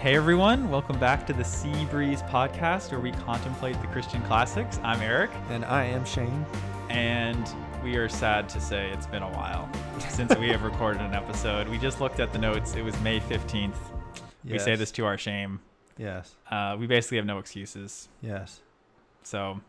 Hey everyone, welcome back to the Sea Breeze podcast where we contemplate the Christian classics. I'm Eric, And I am Shane. and we are sad to say it's been a while since we have recorded an episode. We just looked at the notes, it was May 15th. We say this to our shame. Yes. Uh, we basically have no excuses. Yes. So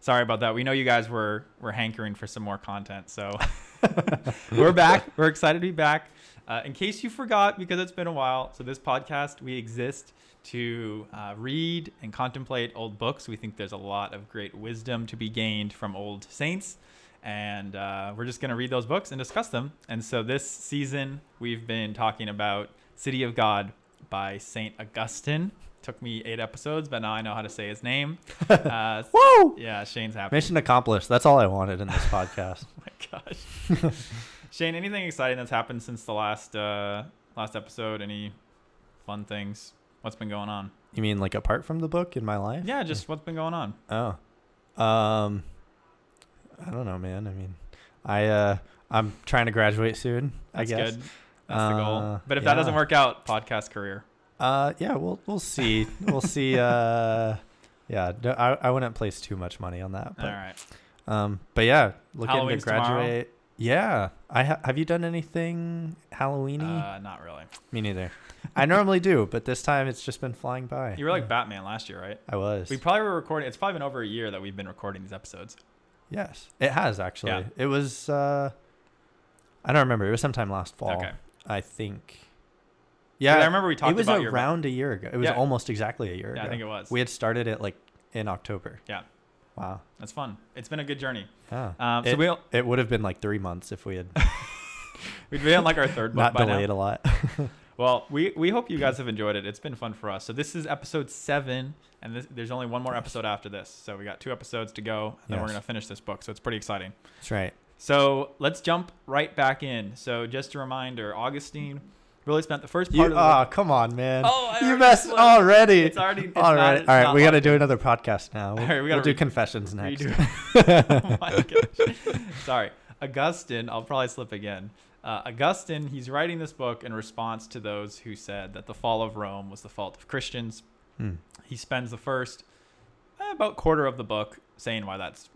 sorry about that. We know you guys were, were hankering for some more content. So we're back. We're excited to be back. Uh, in case you forgot, because it's been a while, so this podcast, we exist to uh, read and contemplate old books. We think there's a lot of great wisdom to be gained from old saints. And uh, we're just going to read those books and discuss them. And so this season, we've been talking about City of God by St. Augustine. Took me eight episodes, but now I know how to say his name. Uh, Woo! yeah, Shane's happy. Mission accomplished. That's all I wanted in this podcast. Oh my gosh. Shane, anything exciting that's happened since the last uh last episode? Any fun things? What's been going on? You mean like apart from the book in my life? Yeah, just what's been going on? Oh. Um I don't know, man. I mean, I uh I'm trying to graduate soon, That's I guess. good. That's the goal. Uh, But if that doesn't work out, podcast career. Uh yeah, we'll we'll see. we'll see uh yeah, I I wouldn't place too much money on that. But All right. um but yeah, looking Halloween's to tomorrow? Yeah. I ha- have you done anything Halloweeny? Uh, not really. Me neither. I normally do, but this time it's just been flying by. You were like Batman last year, right? I was. We probably were recording. It's probably been over a year that we've been recording these episodes. yes, it has actually. Yeah. It was. uh I don't remember. It was sometime last fall. Okay. I think. Yeah, I remember we talked it was about your. around a year ago. It was Yeah. almost exactly a year Yeah, ago. I think it was. We had started it like in October. Yeah. Wow. That's fun. It's been a good journey. Yeah. Um, so it, we'll it would have been like three months if we had we'd be on like our third book not by now. delayed a lot. Well, we, we hope you guys have enjoyed it. It's been fun for us. So this is episode seven, and this, there's only one more episode after this. So we got two episodes to go, and then we're gonna finish this book. So it's pretty exciting. That's right. So let's jump right back in. So just a reminder, Augustine really spent the first part You, of the oh, come on, man. Oh, I you messed already. It's already. It's all not- right, it's all right. not We got to do another podcast now. We'll, All right, we we'll gotta do re- confessions next. Oh my gosh. Sorry. Augustine, I'll probably slip again. Uh, Augustine, he's writing this book in response to those who said that the fall of Rome was the fault of Christians. Hmm. He spends the first eh, about quarter of the book saying why that's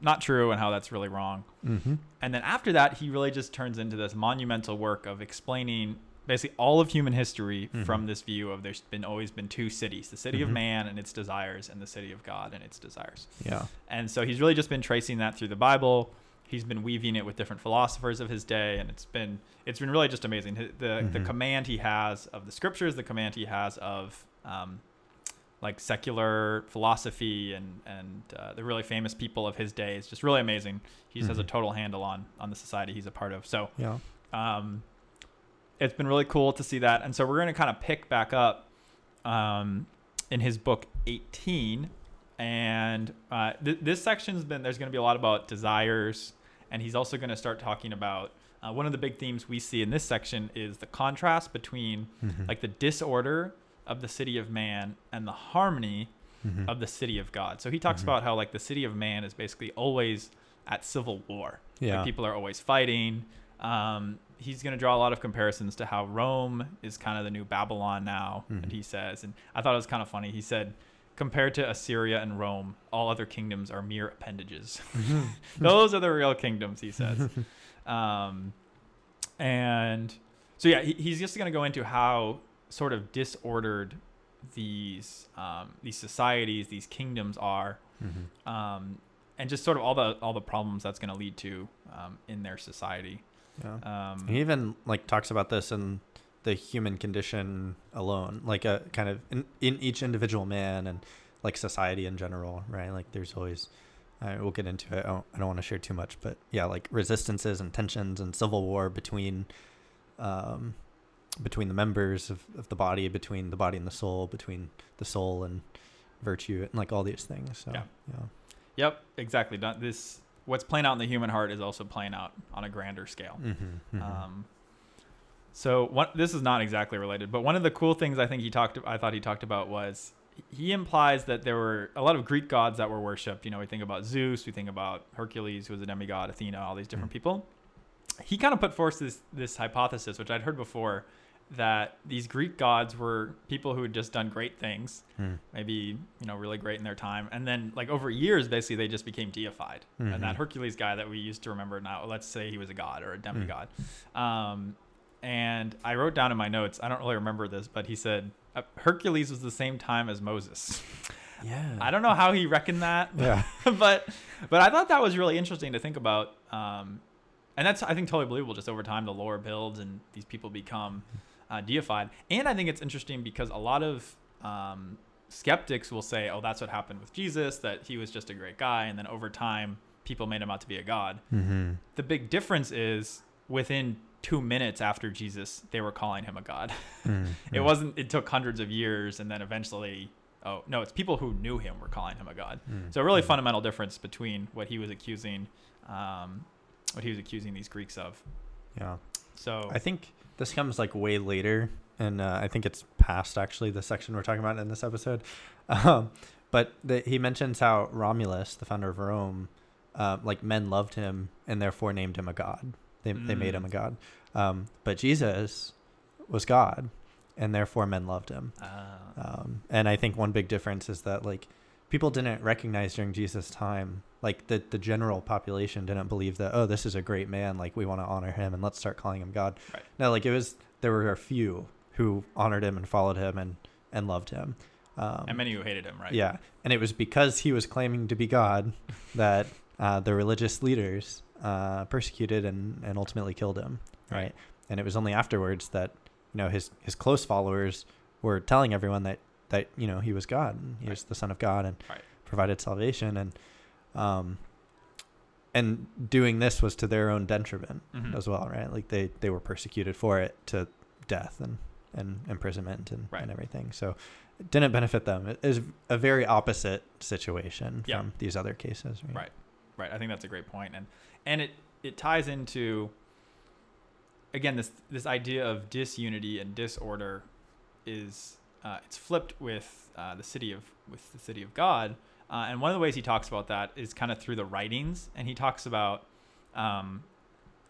not true and how that's really wrong. Mm-hmm. And then after that, he really just turns into this monumental work of explaining basically all of human history Mhm. from this view of there's been always been two cities the city of Mhm. man and its desires, and the city of God and its desires. Yeah. And so he's really just been tracing that through the Bible. He's been weaving it with different philosophers of his day, and it's been it's been really just amazing. The the Mhm. command he has of the scriptures, the command he has of um, like secular philosophy and and uh, the really famous people of his day is just really amazing. He just has a Mhm. total handle on on the society he's a part of. So Yeah. um, it's been really cool to see that. And so we're going to kind of pick back up um, in his book 18. And uh, th- this section's been, there's going to be a lot about desires. And he's also going to start talking about uh, one of the big themes we see in this section is the contrast between Mhm. like the disorder of the city of man and the harmony Mhm. of the city of God. So he talks Mhm. about how like the city of man is basically always at civil war. yeah. Like people are always fighting. Um, he's going to draw a lot of comparisons to how Rome is kind of the new Babylon now. And Mhm. he says, and I thought it was kind of funny. He said, compared to Assyria and Rome, all other kingdoms are mere appendages. Mm-hmm. Those are the real kingdoms, he says. um, and so, yeah, he, he's just going to go into how sort of disordered these um, these societies, these kingdoms are, Mhm. um, and just sort of all the all the problems that's going to lead to um, in their society. Yeah. Um, He even like talks about this in the human condition alone, like a kind of in, in each individual man and like society in general, right? Like there's always, I we'll get into it. I don't, I don't want to share too much, but yeah, like resistances and tensions and civil war between, um, between the members of, of the body, between the body and the soul, between the soul and virtue, and like all these things. So Yeah. yeah, Yep, exactly. Not this what's playing out in the human heart is also playing out on a grander scale. mm-hmm, Um, so this is not exactly related, but one of the cool things I think he talked I thought he talked about was he implies that there were a lot of Greek gods that were worshipped. You know, we think about Zeus, we think about Hercules, who was a demigod, Athena, all these different Mm. people. He kind of put forth this this hypothesis, which I'd heard before, that these Greek gods were people who had just done great things, Hmm. maybe you know really great in their time, and then like over years, basically they just became deified. And that. Hercules guy that we used to remember now, let's say he was a god or a Hmm. demigod. Um, and I wrote down in my notes, I don't really remember this, but he said uh, Hercules was the same time as Moses. Yeah. I don't know how he reckoned that, Yeah. but but I thought that was really interesting to think about. Um, and that's I think totally believable. Just over time, the lore builds and these people become uh, deified. And I think it's interesting because a lot of um, skeptics will say, "Oh, that's what happened with Jesus. That he was just a great guy, and then over time, people made him out to be a god." Mm-hmm. The big difference is within two minutes after Jesus, they were calling him a god. Mm-hmm. It wasn't. It took hundreds of years, and then eventually. Oh no! It's people who knew him were calling him a god. Mm. So a really fundamental difference between what he was accusing, um, what he was accusing these Greeks of. Yeah. So I think this comes like way later, and uh, I think it's past actually the section we're talking about in this episode. Um, but the, he mentions how Romulus, the founder of Rome, uh, like men loved him and therefore named him a god. They they made him Mm. a god. Um, but Jesus was God, and therefore men loved him. uh, Um, and I think one big difference is that like people didn't recognize during Jesus' time, like the the general population didn't believe that oh this is a great man, like we want to honor him and let's start calling him God. Right. No, like it was there were a few who honored him and followed him and and loved him. Um, and many who hated him, right? yeah, and it was because he was claiming to be God that uh, the religious leaders uh, persecuted and, and ultimately killed him. Right. Right. And it was only afterwards that you know his his close followers were telling everyone that that you know he was God and he was the Son of God and Right. provided salvation and um and doing this was to their own detriment Mhm. as well, right? Like they they were persecuted for it to death and and imprisonment and, Right. and everything. So it didn't benefit them. It is a very opposite situation Yeah. from these other cases. Right. Right. Right. I think that's a great point, and and it it ties into again this this idea of disunity and disorder is uh, it's flipped with uh, the city of with the city of God, uh, and one of the ways he talks about that is kind of through the writings, and he talks about um,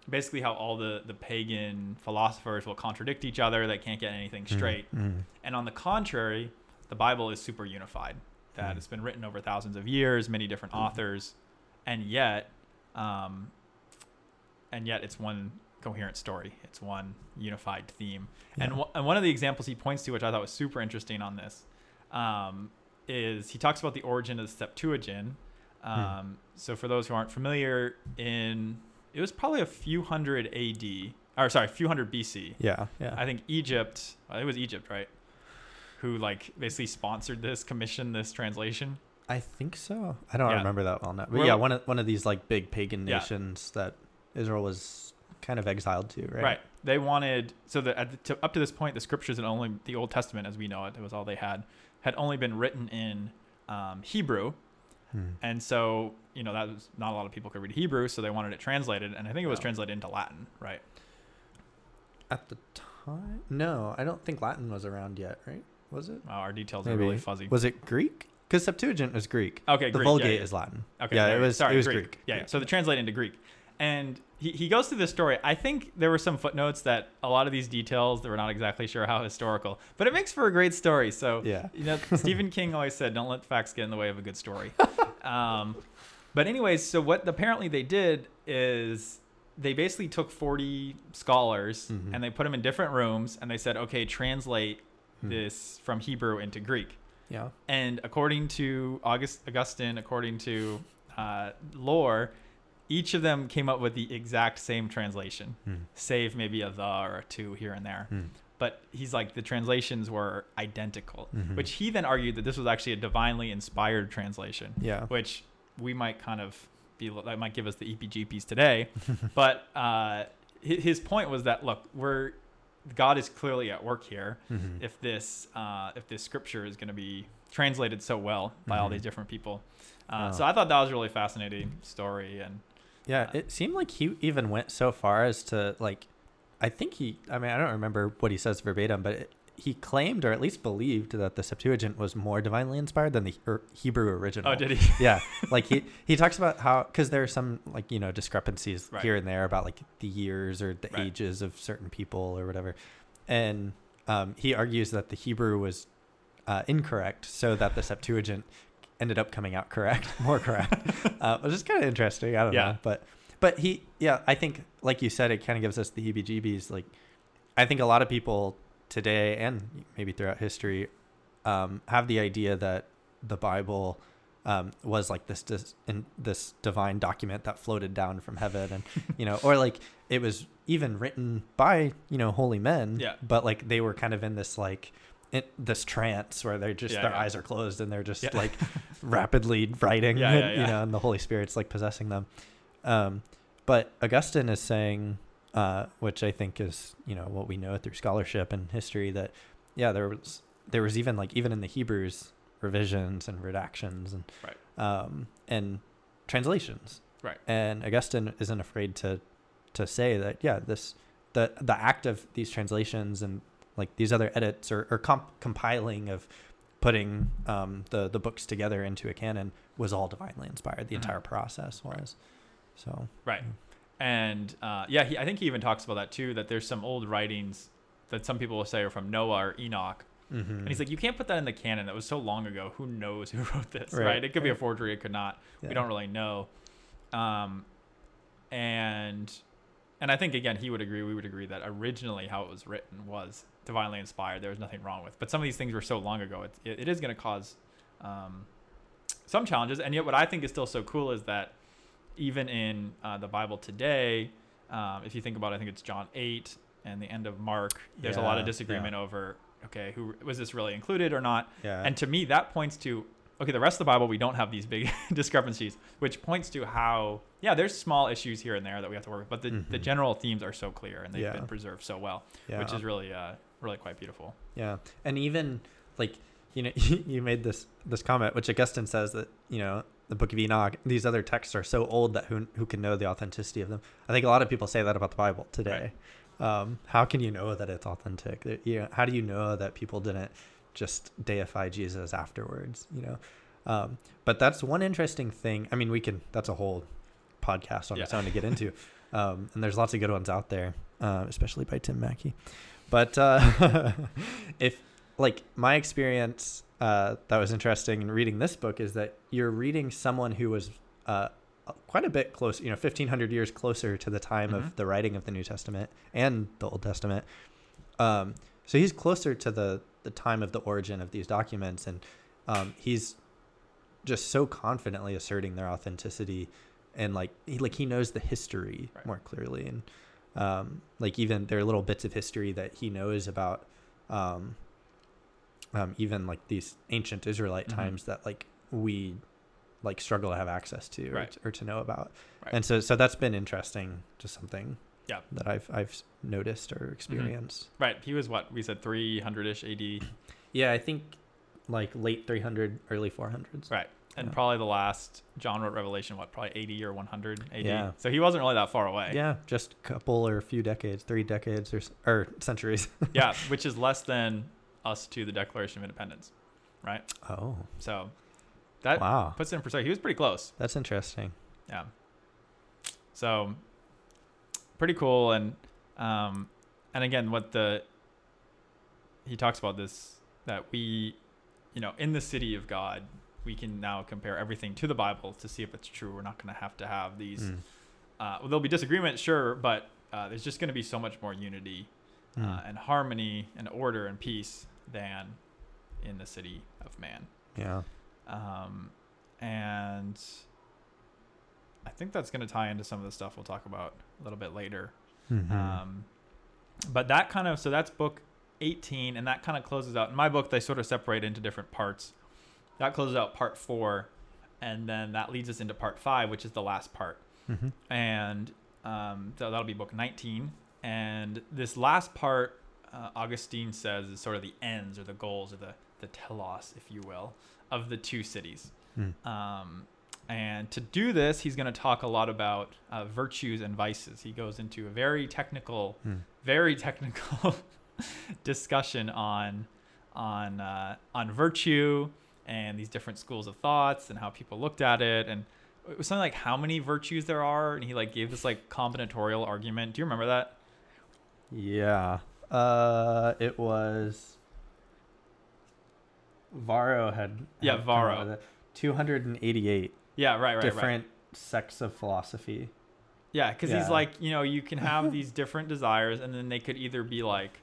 basically how all the the pagan philosophers will contradict each other; they can't get anything Mm, straight. mm, And on the contrary, the Bible is super unified. That Mm. it's been written over thousands of years, many different authors, and yet, um, and yet it's one coherent story. It's one unified theme. And, w- and one of the examples he points to, which I thought was super interesting on this, um, is he talks about the origin of the Septuagint. Um, So for those who aren't familiar, in it was probably a few hundred AD, or sorry, a few hundred BC. Yeah. Yeah. I think Egypt. It was Egypt, right? Who like basically sponsored this, commissioned this translation. I think so. I don't Yeah. remember that well now. But We're- yeah, one of one of these like big pagan Yeah. nations that Israel was kind of exiled to, right? Right. They wanted so that at the, to, up to this point, the scriptures and only the Old Testament, as we know it, it was all they had, had only been written in um, Hebrew, Hmm. and so you know that was not a lot of people could read Hebrew, so they wanted it translated, and I think it was Wow. translated into Latin, right? At the time, no, I don't think Latin was around yet, right? Was it? Wow, our details are really fuzzy. Was it Greek? Because Septuagint is Greek. okay, the Greek, Vulgate yeah. is Latin. Okay, Yeah, it was- Sorry, it was Greek. Greek. Yeah, yeah. So they translate into Greek, and he, he goes through this story. I think there were some footnotes that a lot of these details that we're not exactly sure how historical, but it makes for a great story. So Yeah. you know, Stephen King always said, "Don't let facts get in the way of a good story." um, but anyways, so what apparently they did is they basically took 40 scholars Mhm. and they put them in different rooms and they said, "Okay, translate Hmm. this from Hebrew into Greek." Yeah. And according to August Augustine, according to uh, lore, each of them came up with the exact same translation, Hmm. save maybe a the or a two here and there. Hmm. But he's like the translations were identical, Mhm. which he then argued that this was actually a divinely inspired translation, Yeah. which we might kind of be that might give us the heebie-jeebies today. but uh, his point was that look, we're God is clearly at work here Mhm. if this uh, if this scripture is going to be translated so well by all Mhm. these different people. Uh, Oh. So I thought that was a really fascinating story, and Yeah, it seemed like he even went so far as to like, I think he. I mean, I don't remember what he says verbatim, but it, he claimed or at least believed that the Septuagint was more divinely inspired than the Her- Hebrew original. oh, did he? yeah, like he he talks about how because there are some like you know discrepancies Right. here and there about like the years or the Right. ages of certain people or whatever. and um, he argues that the Hebrew was uh, incorrect, so that the Septuagint ended up coming out correct, more correct, uh, which is kind of interesting. I don't Yeah. know, but but he, yeah, I think like you said, it kind of gives us the heebie-jeebies. Like, I think a lot of people today and maybe throughout history um, have the idea that the Bible um, was like this dis- in this divine document that floated down from heaven, and you know, or like it was even written by you know holy men. Yeah. But like they were kind of in this like in this trance where they're just Yeah, their yeah. eyes are closed and they're just Yeah. like rapidly writing, yeah, you know, and the Holy Spirit's like possessing them. Um, but Augustine is saying, uh, which I think is you know what we know through scholarship and history that yeah there was there was even like even in the Hebrews revisions and redactions and Right. um, and translations Right. and Augustine isn't afraid to to say that yeah this the the act of these translations and like these other edits or, or comp- compiling of putting um, the the books together into a canon was all divinely inspired the Mhm. entire process was so Right. And uh, yeah, he, I think he even talks about that too. That there's some old writings that some people will say are from Noah or Enoch, mm-hmm. and he's like, you can't put that in the canon. That was so long ago. Who knows who wrote this? Right. Right, It could be a forgery. It could not. We don't really know. Um, and and I think again he would agree. We would agree that originally how it was written was divinely inspired. There was nothing wrong with. But some of these things were so long ago. It it, it is going to cause um, some challenges. And yet, what I think is still so cool is that even in uh, the Bible today, um, if you think about, it, I think it's John eight and the end of Mark. There's a lot of Yeah, yeah. disagreement over okay, who was this really included or not? yeah And to me, that points to okay, the rest of the Bible, we don't have these big discrepancies, which points to how, yeah, there's small issues here and there that we have to work with, but the, the Mhm. general themes are so clear and they've Yeah. been preserved so well, yeah. which is really, uh, really quite beautiful. Yeah, and even like you know you made this this comment, which Augustine says that you know the Book of Enoch, these other texts are so old that who who can know the authenticity of them? I think a lot of people say that about the Bible today. Um, how can you know that it's authentic? That, you know, how do you know that people didn't just deify Jesus afterwards? You know, um, but that's one interesting thing. I mean, we can. That's a whole podcast on its own to get into, um, and there's lots of good ones out there, uh, especially by Tim Mackie. But uh, if like my experience uh, that was interesting in reading this book is that you're reading someone who was uh, quite a bit close, you know, 1500 years closer to the time Mhm. of the writing of the New Testament and the Old Testament. Um, so he's closer to the the time of the origin of these documents, and um, he's just so confidently asserting their authenticity, and like he like he knows the history Right. more clearly, and um, like even there are little bits of history that he knows about, um, um, even like these ancient Israelite Mhm. times that like we like struggle to have access to or, Right. t- or to know about, Right. and so so that's been interesting, just something Yeah. that I've I've noticed or experienced. Right. He was what we said 300 ish AD. Yeah, I think like late 300, early 400s. Right. And Yeah. probably the last John wrote Revelation, what, probably 80 or 100 AD. Yeah. So he wasn't really that far away. Yeah, just a couple or a few decades, three decades or or centuries. yeah. Which is less than us to the Declaration of Independence. Right. Oh, So that wow, puts it in perspective. He was pretty close. that's interesting. Yeah. So pretty cool and um and again what the he talks about this that we you know in the city of God we can now compare everything to the Bible to see if it's true. We're not going to have to have these Mm. uh well, there'll be disagreement sure, but uh, there's just going to be so much more unity uh, Mm. and harmony and order and peace than in the city of man. Yeah. Um, and I think that's going to tie into some of the stuff we'll talk about a little bit later. Mhm. Um, but that kind of, so that's book 18, and that kind of closes out. In my book, they sort of separate into different parts. That closes out part four, and then that leads us into part five, which is the last part. Mhm. And um, so that'll be book 19. And this last part, uh, Augustine says, is sort of the ends or the goals or the, the telos, if you will, of the two cities. Mm. Um, and to do this, he's going to talk a lot about uh, virtues and vices. He goes into a very technical, Mm. very technical discussion on on uh, on virtue and these different schools of thoughts and how people looked at it and it was something like how many virtues there are and he like gave this like combinatorial argument. Do you remember that? Yeah. Uh, it was Varro had Yeah, had Varro. up with it. 288 Yeah, right, right, right. different sects of philosophy. Yeah, because he's like, you know, you can have these different desires, and then they could either be like,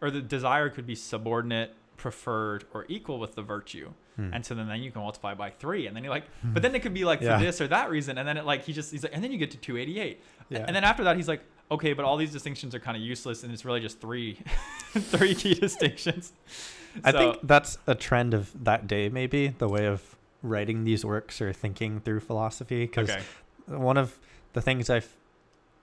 or the desire could be subordinate, preferred, or equal with the virtue. Hmm. And so then, then you can multiply by three, and then you're like, but then it could be like Yeah. for this or that reason, and then it like he just he's like, and then you get to 288, Yeah. and then after that he's like, okay, but all these distinctions are kind of useless, and it's really just three, three key distinctions. I think that's a trend of that day, maybe the way of writing these works or thinking through philosophy. Because okay, one of the things I've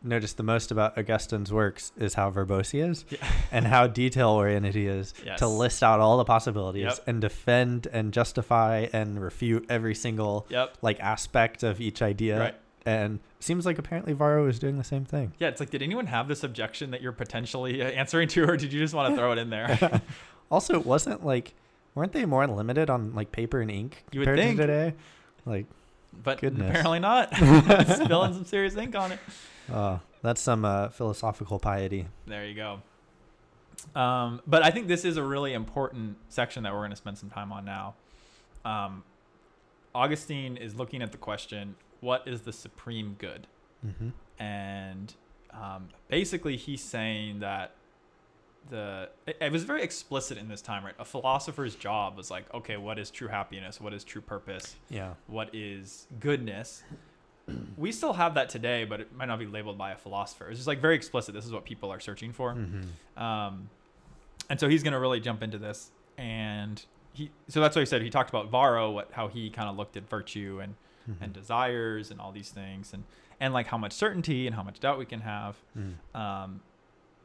noticed the most about Augustine's works is how verbose he is Yeah. and how detail oriented he is Yes. to list out all the possibilities Yep. and defend and justify and refute every single yep, like aspect of each idea. right. And seems like apparently Varro is doing the same thing. Yeah, it's like, did anyone have this objection that you're potentially uh, answering to, or did you just want to throw it in there? Also, it wasn't like weren't they more limited on like paper and ink You would compared think. to today? Like, but Goodness. apparently not. Spilling some serious ink on it. uh, that's some uh, philosophical piety. There you go. Um, but I think this is a really important section that we're going to spend some time on now. Um, Augustine is looking at the question, what is the supreme good? Mm-hmm. and um, basically he's saying that the it, it was very explicit in this time right? A philosopher's job was like okay what is true happiness? What is true purpose? Yeah. what is goodness? We still have that today but it might not be labeled by a philosopher. It's just like very explicit. This is what people are searching for. Mm-hmm. um, and so he's going to really jump into this. And he so that's what he said. He talked about varro what how he kind of looked at virtue and Mm-hmm. and desires and all these things and and like how much certainty and how much doubt we can have. Mm. um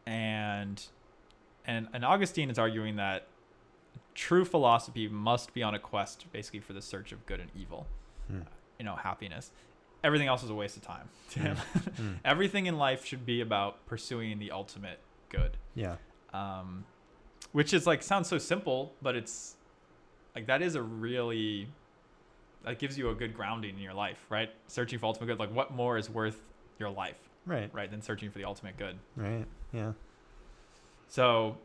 and and and augustine is arguing that true philosophy must be on a quest basically for the search of good and evil Mm. you know happiness everything else is a waste of time him Mm. everything in life should be about pursuing the ultimate good Yeah. um, which is like sounds so simple, but it's like that is a really that gives you a good grounding in your life, right? Searching for ultimate good, like what more is worth your life, Right. right, than searching for the ultimate good. Right. Yeah. So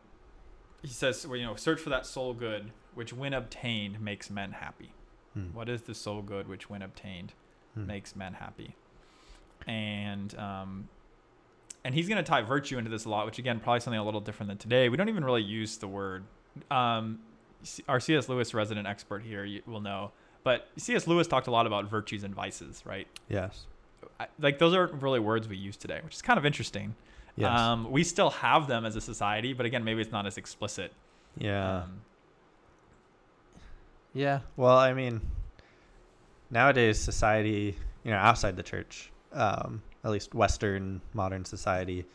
he says, well, you know, search for that sole good, which when obtained makes men happy. Mm. What is the sole good which when obtained Mm. makes men happy? And um, and he's going to tie virtue into this a lot, which again probably something a little different than today. We don't even really use the word. Um, our C.S. Lewis resident expert here will know, but C.S. Lewis talked a lot about virtues and vices, right? Yes. I, like those aren't really words we use today, which is kind of interesting. Yes. Um, we still have them as a society, but again, maybe it's not as explicit. yeah. Um, Yeah. Well, I mean, nowadays society, you know, outside the church, um, at least Western modern society,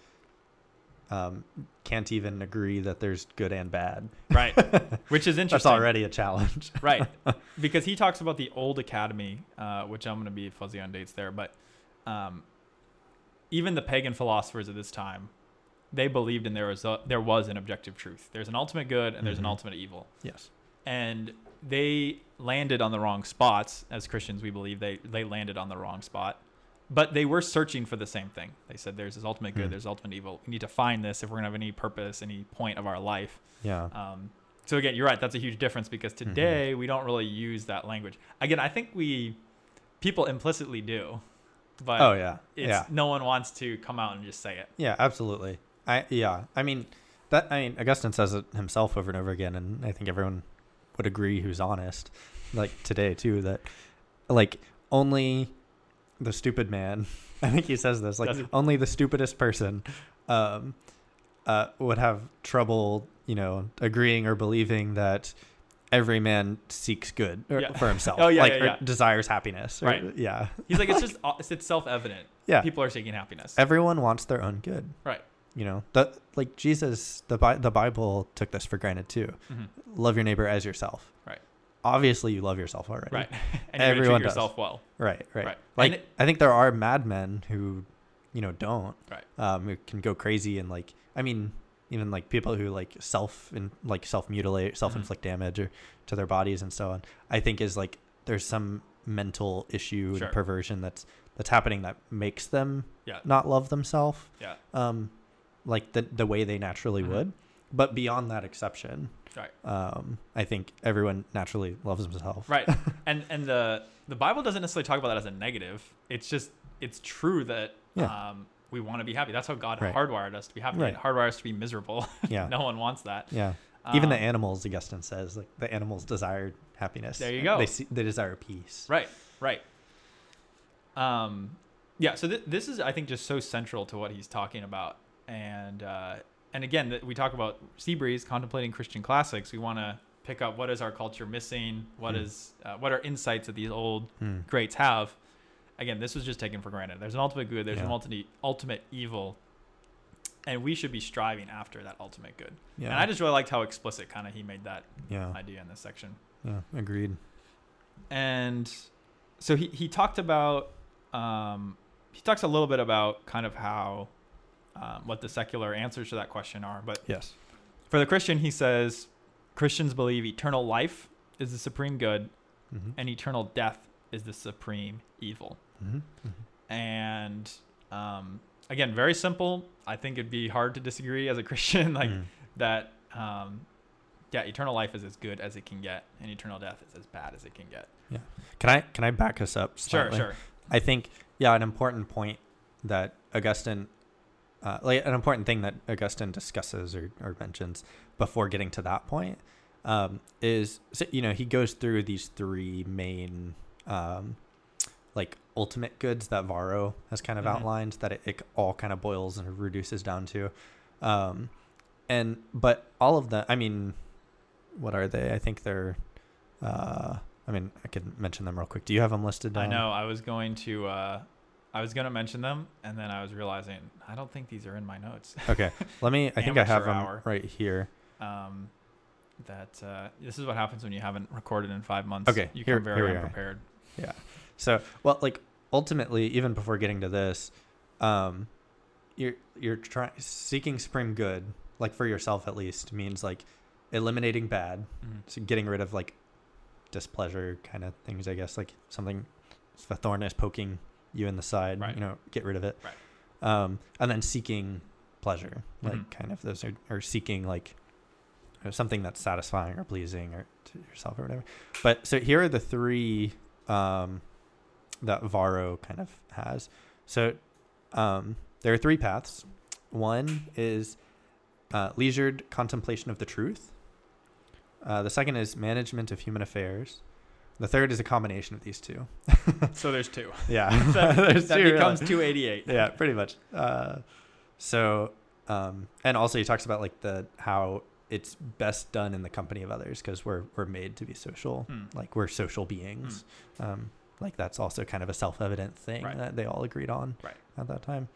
um, can't even agree that there's good and bad. right. Which is interesting. That's already a challenge. right because he talks about the old academy uh, which i'm going to be fuzzy on dates there but um, even the pagan philosophers of this time they believed in there was a, there was an objective truth there's an ultimate good and there's Mhm. an ultimate evil yes. and they landed on the wrong spots as christians we believe they they landed on the wrong spot but they were searching for the same thing they said there's this ultimate good Hmm. there's ultimate evil we need to find this if we're going to have any purpose any point of our life Yeah. um, so again, you're right. That's a huge difference because Mm-hmm. today we don't really use that language. Again, I think we people implicitly do, but oh yeah. it's yeah. no one wants to come out and just say it. Yeah. Absolutely. I yeah. I mean that. I mean Augustine says it himself over and over again, and I think everyone would agree who's honest, like today too. That like only the stupid man. I think he says this like only the stupidest person um, uh, would have trouble, you know, agreeing or believing that every man seeks good Yeah. for himself. Oh, yeah, like yeah, yeah. desires happiness. or- Right. Yeah. He's like, it's just it's- self evident. Yeah. People are seeking happiness. Everyone wants their own good. Right. You know, that like Jesus, the Bi- the Bible took this for granted too. Mhm. Love your neighbor as yourself. Right. Obviously, you love yourself already. Right. and Everyone treat does. well. Right. Right. Right. Like it- I think there are madmen who, you know, don't. Right. Um, who can go crazy and like I mean, even like people who like self and like self mutilate, self inflict Mm-hmm. damage or to their bodies and so on. I think is like there's some mental issue Sure. and perversion that's that's happening that makes them Yeah. not love themselves. Yeah. Um, like the the way they naturally Mhm. would. But beyond that exception, Right. um, I think everyone naturally loves himself. Right. and and the the Bible doesn't necessarily talk about that as a negative. It's just it's true that Yeah. um, we want to be happy. That's how God Right. hardwired us to be happy. Right. Hardwired us to be miserable. Yeah. no one wants that. Yeah. Even the Um, animals, Augustine says, like the animals desire happiness. There you go. They see, they desire peace. Right, right. Um, yeah. So th- this is, I think, just so central to what he's talking about, and uh, and again, that we talk about Seabreeze contemplating Christian classics. We want to pick up what is our culture missing, What Hmm. is uh, what are insights that these old Hmm. greats have. Again, this was just taken for granted. There's an ultimate good. There's an ultimate ultimate evil, and we should be striving after that ultimate good. Yeah. And I just really liked how explicit kind of he made that yeah. idea in this section. Yeah. Agreed. and so he, he talked about um, he talks a little bit about kind of how um, what the secular answers to that question are but Yes. for the christian he says christians believe eternal life is the supreme good Mm-hmm. and eternal death is the supreme evil Mm-hmm. and um, again very simple i think it'd be hard to disagree as a christian like Mm. that um, yeah eternal life is as good as it can get and eternal death is as bad as it can get Yeah. Can I can I back us up? sure Slightly? sure I think yeah, an important point that Augustine, uh, like an important thing that Augustine discusses or, or mentions before getting to that point, um, is so, you know he goes through these three main, um, like ultimate goods that Varro has kind of Mhm. outlined that it, it all kind of boils and reduces down to, um, and but all of the I mean, what are they? I think they're. Uh, I mean, I could mention them real quick. Do you have them listed down? I know. I was going to. Uh, I was going to mention them, and then I was realizing I don't think these are in my notes. Okay, let me. I think I have them hour. right here. Um, that uh, this is what happens when you haven't recorded in five months. Okay, you here- come very here we are. Unprepared. So, well, like ultimately, even before getting to this, um, you're you're trying seeking supreme good, like for yourself at least, means like eliminating bad, Mhm. so getting rid of like displeasure kind of things. I guess like something, if a thorn is poking you in the side, Right. you know, get rid of it. Right. Um, and then seeking pleasure, like Mhm. kind of those are or seeking like something that's satisfying or pleasing or to yourself or whatever. But so here are the three um, that Varro kind of has. So um, there are three paths. One is uh, leisured contemplation of the truth. Uh, the second is management of human affairs. The third is a combination of these two. So there's two. Yeah, that There's that two, becomes really. 288. yeah, pretty much. Uh, so, um, and also he talks about like the how it's best done in the company of others because we're we're made to be social, Hmm. like we're social beings. Um, like that's also kind of a self-evident thing Right. that they all agreed on Right. at that time.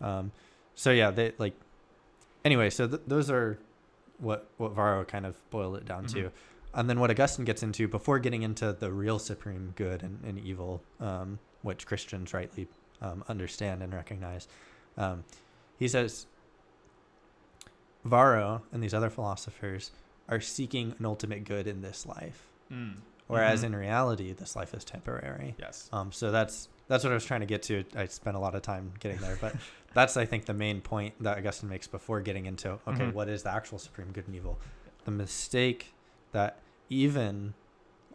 Um, so yeah, they like. Anyway, so th- those are what what Varro kind of boiled it down to, Mhm. and then what Augustine gets into before getting into the real supreme good and, and evil, um, which Christians rightly um, understand and recognize. Um, he says Varro and these other philosophers are seeking an ultimate good in this life, Mm. whereas Mhm. in reality, this life is temporary. yes. Um, so that's that's what I was trying to get to. I spent a lot of time getting there, but that's I think the main point that Augustine makes before getting into okay, Mhm. what is the actual supreme good and evil? The mistake that even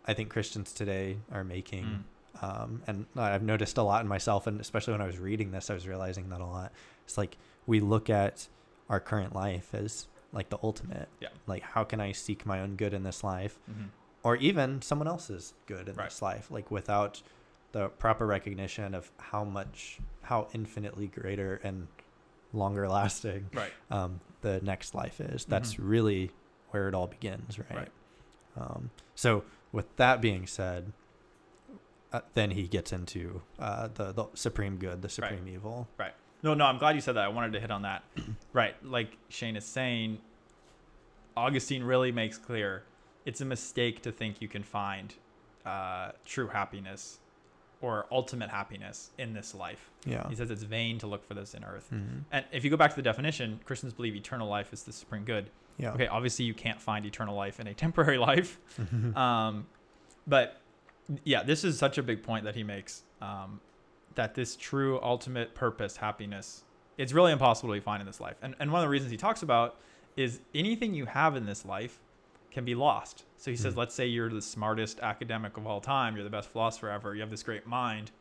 I think Christians today are making, Mm. um, and I've noticed a lot in myself, and especially when I was reading this, I was realizing that a lot. It's like we look at our current life as like the ultimate. Yeah. Like, how can I seek my own good in this life? Mhm. or even someone else's good in Right. this life like without the proper recognition of how much how infinitely greater and longer lasting Right. um, the next life is that's Mhm. really where it all begins right, Right. Um, so with that being said uh, then he gets into uh, the, the supreme good the supreme evil No, no, I'm glad you said that. I wanted to hit on that. right. Like Shane is saying, Augustine really makes clear it's a mistake to think you can find uh, true happiness or ultimate happiness in this life. yeah He says it's vain to look for this in earth. Mhm. And if you go back to the definition, Christians believe eternal life is the supreme good. yeah Okay, obviously you can't find eternal life in a temporary life. um, but yeah, this is such a big point that he makes um, that this true ultimate purpose, happiness, it's really impossible to be fine in this life. And and one of the reasons he talks about is anything you have in this life can be lost. So he says, Mm. let's say you're the smartest academic of all time, you're the best philosopher ever, you have this great mind.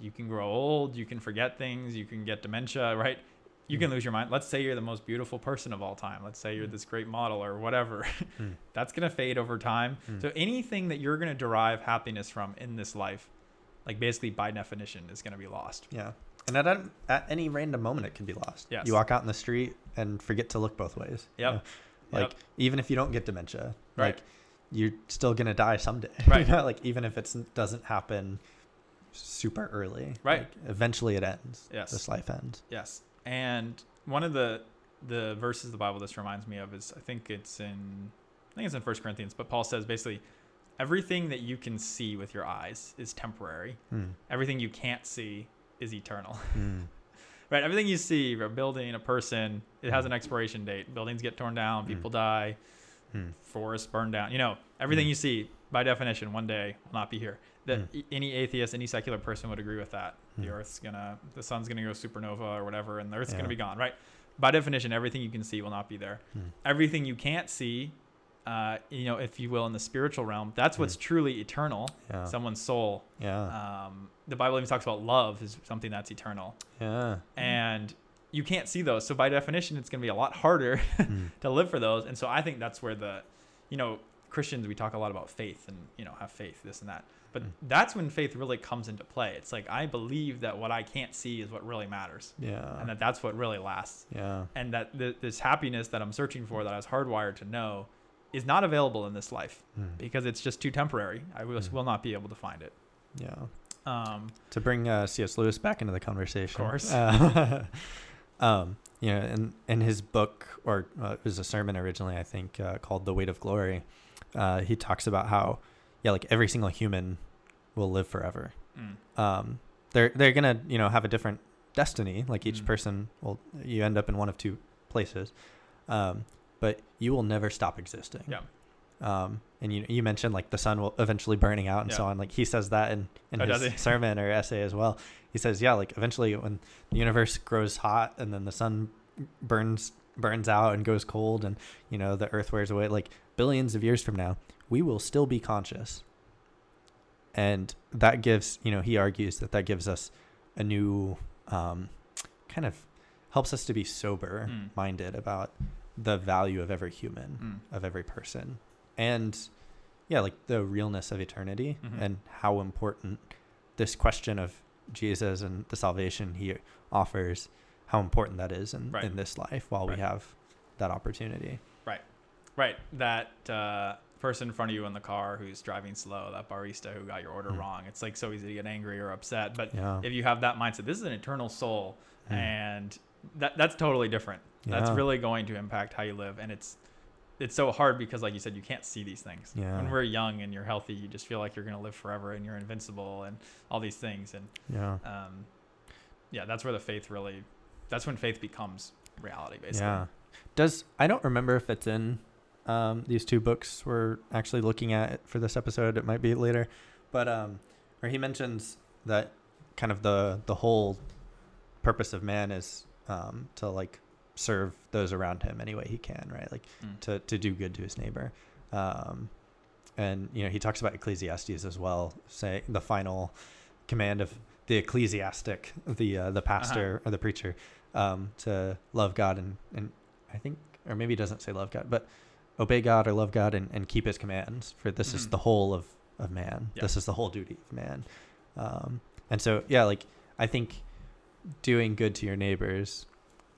You can grow old, you can forget things, you can get dementia, right? You can Mm. lose your mind. Let's say you're the most beautiful person of all time. Let's say you're Mm. this great model or whatever. Mm. That's going to fade over time. Mm. So anything that you're going to derive happiness from in this life, like basically by definition, is going to be lost. Yeah. And at, at any random moment, it can be lost. Yes. You walk out in the street and forget to look both ways. you know? Like, Yep. even if you don't get dementia, Right. like, you're still going to die someday. Right. You know, like, even if it doesn't happen super early. Right. like, eventually it ends. Yes. This life ends. Yes. And one of the the verses of the Bible this reminds me of is I think it's in I think it's in First Corinthians, but Paul says basically everything that you can see with your eyes is temporary. Hmm. Everything you can't see is eternal. Hmm. right? Everything you see, a building, a person, it has an expiration date. Buildings get torn down, Mm. people die, Hmm. forests burn down. You know, everything Mm. you see by definition one day will not be here. That Mm. any atheist, any secular person would agree with that. The Mm. Earth's gonna, the sun's gonna go supernova or whatever, and the Earth's Yeah. gonna be gone, right? By definition, everything you can see will not be there. Hmm. Everything you can't see, uh, you know, if you will, in the spiritual realm, that's what's Mm. truly eternal. Yeah. Someone's soul. yeah. Um, the Bible even talks about love is something that's eternal, yeah. and you can't see those. So by definition, it's gonna be a lot harder Hmm. to live for those. And so I think that's where the, you know, Christians we talk a lot about faith and you know have faith this and that. But Mm. that's when faith really comes into play. It's like I believe that what I can't see is what really matters, Yeah. and that that's what really lasts, yeah. and that th- this happiness that I'm searching for, that I was hardwired to know, is not available in this life Hmm. because it's just too temporary. I will, Mm. will not be able to find it. Yeah. Um, to bring uh, C.S. Lewis back into the conversation. of course. Uh, um, you know, in in his book, or uh, it was a sermon originally, I think, uh, called "The Weight of Glory," uh, he talks about how, yeah, like every single human will live forever. mm, Um, they're they're gonna you know have a different destiny. Like each Mm. person will, you end up in one of two places, um, but you will never stop existing. Yeah. Um, and you you mentioned like the sun will eventually burning out and so on. Like he says that in in Oh, his sermon or essay as well. He says, yeah, like eventually when the universe grows hot and then the sun burns burns out and goes cold and you know the earth wears away like billions of years from now we will still be conscious and that gives you know he argues that that gives us a new um, kind of helps us to be sober Mm. minded about the value of every human mm, of every person and yeah like the realness of eternity Mhm. and how important this question of jesus and the salvation he offers how important that is in, Right. in this life while Right. we have that opportunity Right. right. That uh, person in front of you in the car who's driving slow, that barista who got your order Mm. wrong. It's like so easy to get angry or upset, but yeah if you have that mindset, this is an eternal soul, Mm. and that that's totally different. That's really going to impact how you live, and it's it's so hard because, like you said, you can't see these things. Yeah. When we're young and you're healthy, you just feel like you're gonna live forever and you're invincible and all these things, and yeah um, yeah, that's where the faith really. That's when faith becomes reality, basically. yeah does i don't remember if it's in um, these two books we're actually looking at for this episode it might be later but um where he mentions that kind of the the whole purpose of man is um to like serve those around him any way he can right like Mm. to to do good to his neighbor um and you know he talks about ecclesiastes as well say the final command of the ecclesiastic the uh, the pastor or the preacher um to love god and and i think or maybe he doesn't say love god but obey god or love god and, and keep his commands for this is Mhm. the whole of of man Yeah. this is the whole duty of man um and so yeah like i think doing good to your neighbors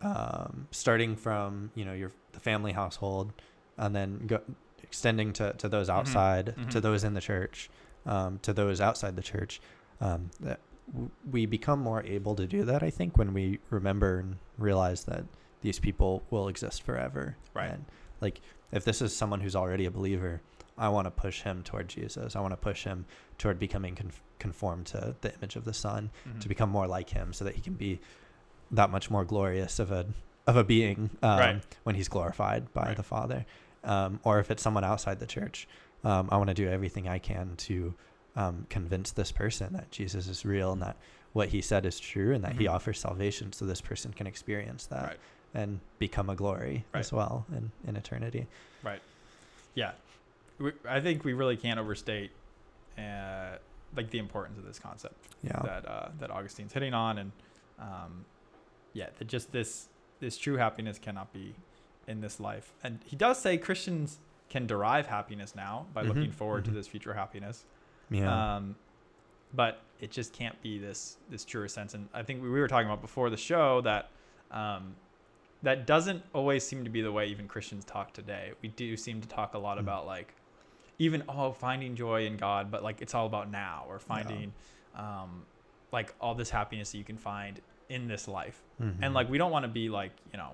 um starting from you know your the family household and then go extending to to those outside to Mhm. those in the church um to those outside the church um that w- we become more able to do that i think when we remember and realize that these people will exist forever Right. and like if this is someone who's already a believer i want to push him toward jesus i want to push him toward becoming conf- conformed to the image of the son Mhm. to become more like him so that he can be that much more glorious of a of a being um, Right. when he's glorified by Right. the father um, or if it's someone outside the church um, i want to do everything i can to um, convince this person that Jesus is real and that what he said is true and that he Mhm. offers salvation so this person can experience that Right. and become a glory as well in, in eternity. Right. Yeah, we, I think we really can't overstate uh, like the importance of this concept Yeah. that uh, that Augustine's hitting on, and um, yeah, that just this this true happiness cannot be in this life. And he does say Christians can derive happiness now by looking Mhm, forward mhm. to this future happiness. yeah. Um, but it just can't be this this truer sense. And I think we, we were talking about before the show that um, that doesn't always seem to be the way even Christians talk today. We do seem to talk a lot Mm. about like even oh finding joy in God, but like it's all about now or finding um, like all this happiness that you can find in this life. Mhm. And like we don't want to be like you know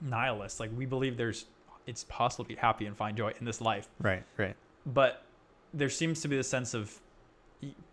nihilists. Like we believe there's it's possible to be happy and find joy in this life right, right. but there seems to be this sense of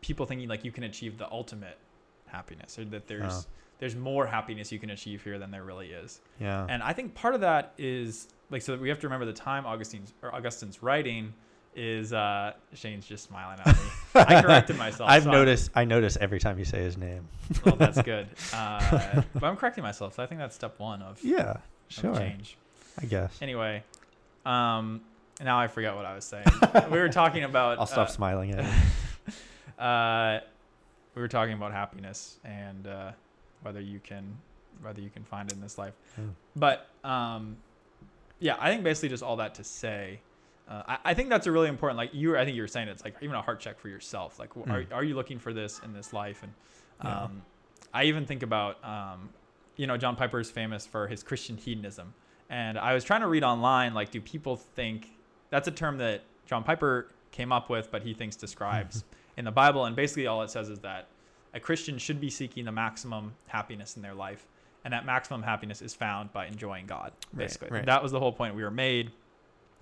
people thinking like you can achieve the ultimate happiness or that there's Oh. there's more happiness you can achieve here than there really is Yeah. and i think part of that is like so we have to remember the time augustine's or augustine's writing is uh shane's just smiling at me i corrected myself I've so I'm- noticed. I notice every time you say his name. well that's good uh but i'm correcting myself so i think that's step one of, Yeah, of sure. change I guess. anyway um now i forget what i was saying we were talking about I'll stop uh, smiling at it. uh, we were talking about happiness and uh, whether you can whether you can find it in this life. Yeah. But um, yeah, I think basically just all that to say. Uh, I, I think that's a really important. Like you, were, I think you were saying it's like even a heart check for yourself. Like, w are Mm. are you looking for this in this life? And Yeah. um, I even think about um, you know John Piper is famous for his Christian hedonism, and I was trying to read online like, do people think that's a term that John Piper came up with, but he thinks describes in the Bible, and basically all it says is that a Christian should be seeking the maximum happiness in their life, and that maximum happiness is found by enjoying God. Right, Basically, right. that was the whole point we were made.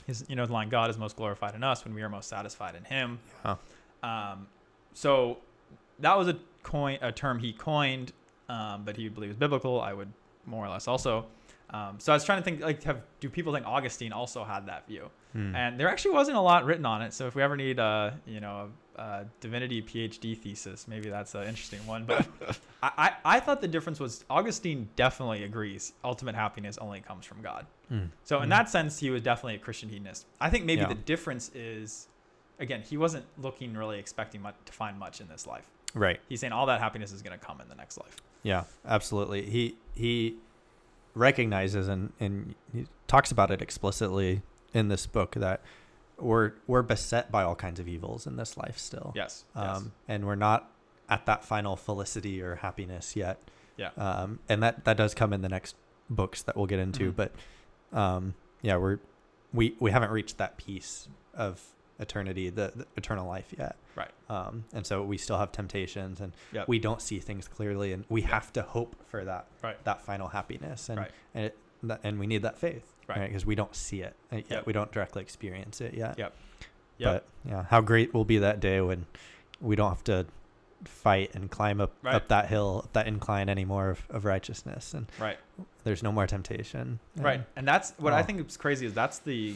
Is you know the line God is most glorified in us when we are most satisfied in Him. Um, so that was a coin, a term he coined, um, but he believes biblical. I would more or less also. Um, so I was trying to think like, have do people think Augustine also had that view? Hmm. And there actually wasn't a lot written on it. So if we ever need a you know a, a divinity PhD thesis, maybe that's an interesting one. But I, I I thought the difference was Augustine definitely agrees ultimate happiness only comes from God. Hmm. So in Hmm. that sense, he was definitely a Christian hedonist. I think maybe Yeah. the difference is, again, he wasn't looking really expecting much, to find much in this life. Right. He's saying all that happiness is going to come in the next life. Yeah, absolutely. He he recognizes and and he talks about it explicitly in this book that we're we're beset by all kinds of evils in this life still. Yes. yes. Um, and we're not at that final felicity or happiness yet. Yeah. Um, and that that does come in the next books that we'll get into, Mhm. but um, yeah, we're we we haven't reached that piece of eternity, the, the eternal life yet. Right. Um, and so we still have temptations and Yep. we don't see things clearly and we Yep. have to hope for that Right. that final happiness and Right. and it, that, and we need that faith Right. because we don't see it uh, yet Yep. we don't directly experience it yet Yep. Yeah, but yeah how great will be that day when we don't have to fight and climb up Right. up that hill up that incline anymore of, of righteousness and Right. there's no more temptation Right. And- And that's what I Oh. think is crazy is that's the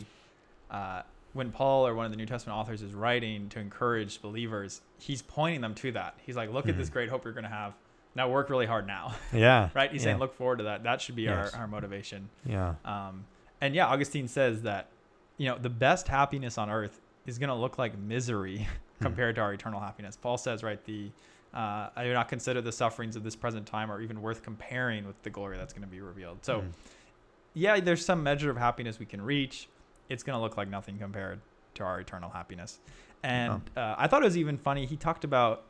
uh, when Paul or one of the New Testament authors is writing to encourage believers, he's pointing them to that. He's like, look at this Mhm. great hope you're going to have. Now work really hard now. yeah right? He's saying look forward to that. That should be Yes. our, our motivation. yeah Um, and yeah, Augustine says that, you know, the best happiness on earth is going to look like misery Hmm. compared to our eternal happiness. Paul says, right, the uh, I do not consider the sufferings of this present time are even worth comparing with the glory that's going to be revealed. So, Mm. yeah, there's some measure of happiness we can reach. It's going to look like nothing compared to our eternal happiness. And uh, I thought it was even funny. He talked about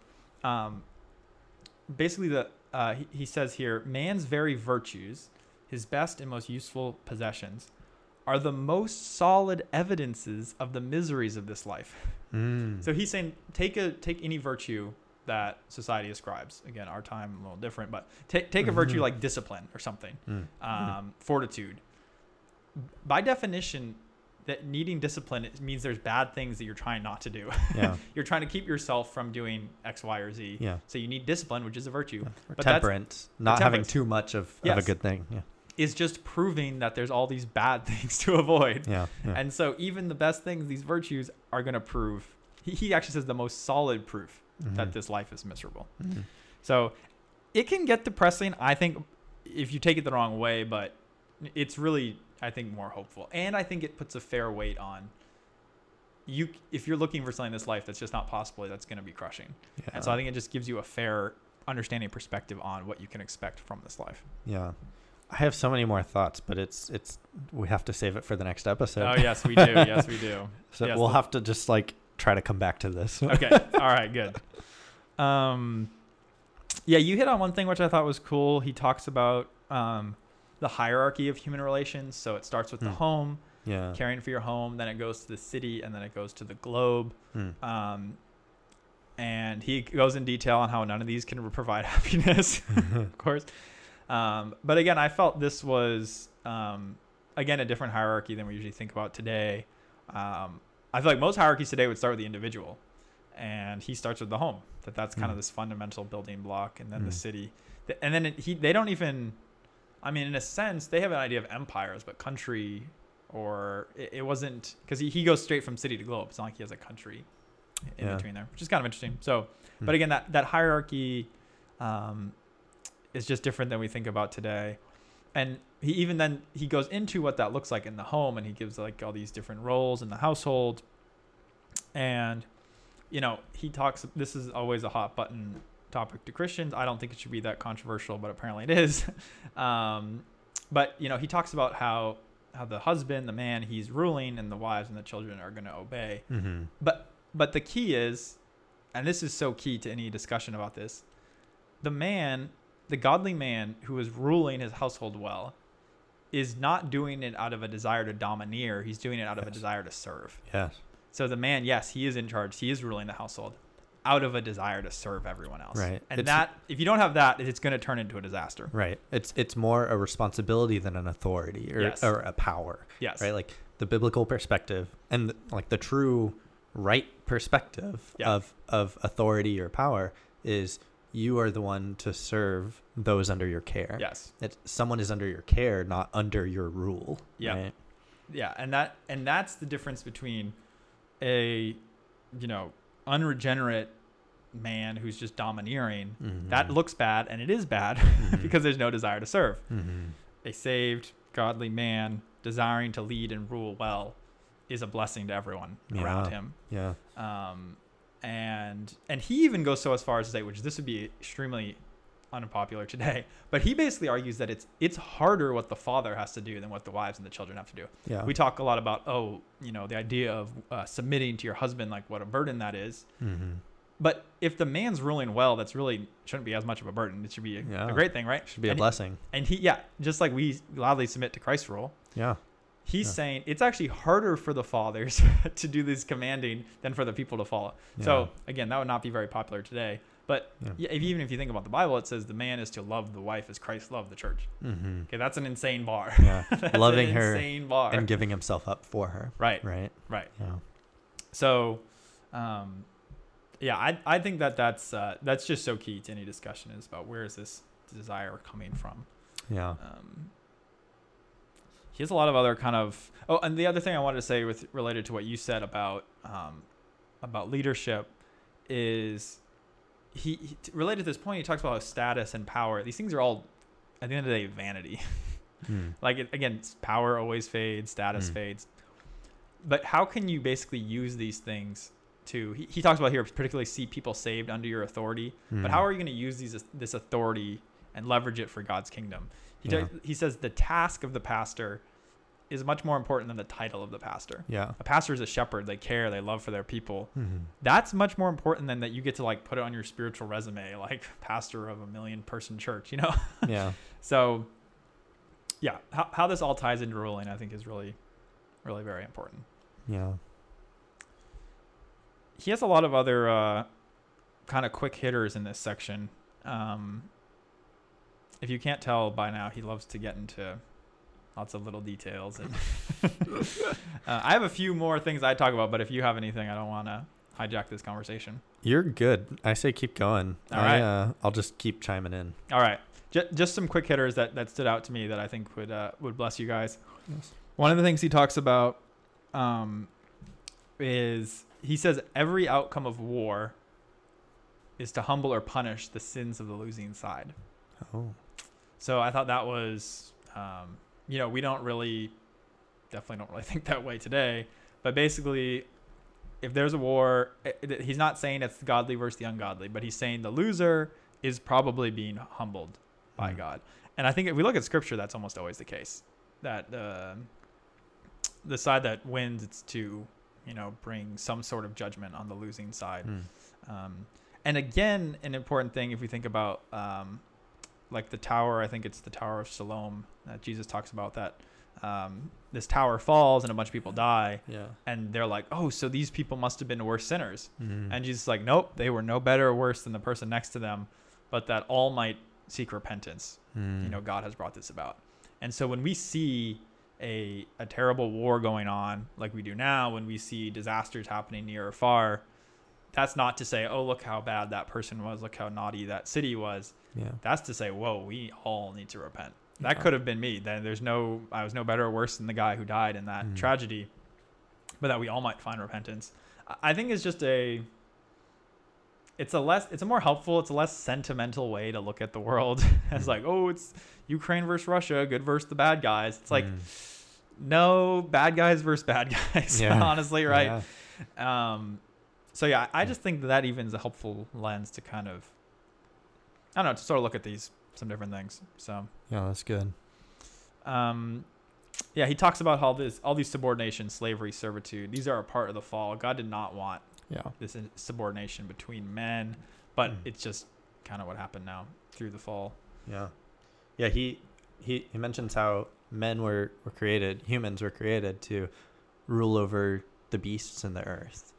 um, basically the uh, he, he says here man's very virtues, his best and most useful possessions, are the most solid evidences of the miseries of this life. Mm. So he's saying take a take any virtue that society ascribes. Again, our time a little different, but take take a virtue Mhm. like discipline or something, Mm. um, fortitude. By definition, that needing discipline it means there's bad things that you're trying not to do. yeah you're trying to keep yourself from doing X, Y, or Z. yeah So you need discipline, which is a virtue. Or But temperance not having too much of, of a good thing yeah Is just proving that there's all these bad things to avoid. yeah, yeah. And so even the best things, these virtues, are going to prove he, he actually says the most solid proof that Mhm. this life is miserable. Mhm. So it can get depressing, I think, if you take it the wrong way, but it's really, I think, more hopeful. And I think it puts a fair weight on you if you're looking for something in this life that's just not possible, that's going to be crushing. Yeah. And so I think it just gives you a fair understanding perspective on what you can expect from this life. Yeah. I have so many more thoughts, but it's it's we have to save it for the next episode. oh yes, we do. Yes, we do. So yes, we'll the- have to just like try to come back to this. okay. All right. Good. Um, yeah, you hit on one thing which I thought was cool. He talks about um, the hierarchy of human relations. So it starts with the Hmm. home, yeah. caring for your home, then it goes to the city, and then it goes to the globe. Mm. Um, and he goes in detail on how none of these can provide happiness, of course. Um, but again, I felt this was um, again a different hierarchy than we usually think about today. Um, I feel like most hierarchies today would start with the individual, and he starts with the home. That that's kind of Mm. this fundamental building block, and then the Mm. city, and then it, he they don't even. I mean, in a sense, they have an idea of empires, but country, or it, it wasn't because he, he goes straight from city to globe. It's not like he has a country in Yeah. between there, which is kind of interesting. So, Hmm. but again, that that hierarchy um, is just different than we think about today. And he even then he goes into what that looks like in the home, and he gives like all these different roles in the household. And you know, he talks. This is always a hot button topic to Christians. I don't think it should be that controversial, but apparently it is. um, but you know, he talks about how how the husband, the man, he's ruling, and the wives and the children are going to obey. Mm-hmm. But but the key is, and this is so key to any discussion about this, the man, the godly man who is ruling his household well, is not doing it out of a desire to domineer. He's doing it out of a desire to serve. Yes. So the man, yes, he is in charge. He is ruling the household out of a desire to serve everyone else. Right. And It's- that if you don't have that, it's going to turn into a disaster. Right. It's it's more a responsibility than an authority or Yes. or a power. Yes. Right. Like the biblical perspective and like the true right perspective Yeah. of of authority or power is you are the one to serve those under your care. Yes. It's someone is under your care, not under your rule. Yeah. Right? Yeah, and that and that's the difference between a you know unregenerate man who's just domineering. That Mhm. looks bad, and it is bad Mhm. because there's no desire to serve. Mhm. A saved, godly man desiring to lead and rule well is a blessing to everyone around him. Yeah. Um, and and he even goes so as far as to say, which this would be extremely unpopular today, but he basically argues that it's it's harder what the father has to do than what the wives and the children have to do. Yeah. We talk a lot about oh, you know, the idea of uh, submitting to your husband, like what a burden that is. Mhm. But if the man's ruling well, that's really shouldn't be as much of a burden. It should be a, Yeah. a great thing, right? Should be a and, blessing. And he, yeah, just like we gladly submit to Christ's rule, Yeah. He's Yeah. saying it's actually harder for the fathers to do this commanding than for the people to follow. So again, that would not be very popular today. But Yeah. yeah, if, even if you think about the Bible, it says the man is to love the wife as Christ loved the church. hmm Okay, that's an insane bar. Yeah. Loving her bar. and giving himself up for her. right, Right. right. Yeah. So, um, yeah, I, I think that that's uh, that's just so key to any discussion is about where is this desire coming from. Yeah. Um, he has a lot of other kind of oh, and the other thing I wanted to say with related to what you said about um, about leadership is he, he related to this point. He talks about how status and power; these things are all at the end of the day vanity. Mm. like it, again, power always fades, status Mm. fades. But how can you basically use these things to? He, he talks about here particularly see people saved under your authority. But how Mm. are you going to use these this authority and leverage it for God's kingdom? He, Yeah. ta- he says the task of the pastor is much more important than the title of the pastor. Yeah. A pastor is a shepherd. They care. They love for their people. Mhm. That's much more important than that you get to like put it on your spiritual resume, like pastor of a million person church. You know. Yeah. So, yeah, how, how this all ties into ruling, I think, is really, really very important. Yeah. He has a lot of other uh, kind of quick hitters in this section. Um, if you can't tell by now, he loves to get into lots of little details. And uh, I have a few more things I talk about, but if you have anything, I don't want to hijack this conversation. You're good. I say keep going. All I, right. Uh, I'll just keep chiming in. All right, J- just some quick hitters that, that stood out to me that I think would uh, would bless you guys. Yes. One of the things he talks about um, is he says every outcome of war is to humble or punish the sins of the losing side. Oh. So I thought that was, um, you know, we don't really, definitely don't really think that way today. But basically, if there's a war, it- it- he's not saying it's the godly versus the ungodly, but he's saying the loser is probably being humbled by Mm. God. And I think if we look at scripture, that's almost always the case. That uh, the side that wins, it's to, you know, bring some sort of judgment on the losing side. Mm. Um, and again, an important thing if we think about um, like the tower, I think it's the Tower of Siloam that Jesus talks about that um, this tower falls and a bunch of people die, Yeah. and they're like, oh, so these people must have been worse sinners. Mm. And Jesus is like, nope, they were no better or worse than the person next to them, but that all might seek repentance. Mm. You know, God has brought this about. And so when we see a, a terrible war going on, like we do now, when we see disasters happening near or far, that's not to say, oh, look how bad that person was, look how naughty that city was. Yeah. That's to say, whoa, we all need to repent. That Yeah. could have been me. Then there's no, I was no better or worse than the guy who died in that Mm. tragedy, but that we all might find repentance. I- think it's just a, it's a less, it's a more helpful, it's a less sentimental way to look at the world as Mm. like, oh, it's Ukraine versus Russia, good versus the bad guys. It's like, Mm. no, bad guys versus bad guys, Yeah. honestly, right? Yeah. Um, so yeah, I just think that that even is a helpful lens to kind of, I don't know, to sort of look at these some different things. So, Yeah, that's good. um, yeah, he talks about how this, all these subordination, slavery, servitude, these are a part of the fall. God did not want Yeah. this subordination between men, but Mm. it's just kind of what happened now through the fall. Yeah. Yeah, he he he mentions how men were were created, humans were created to rule over the beasts in the earth.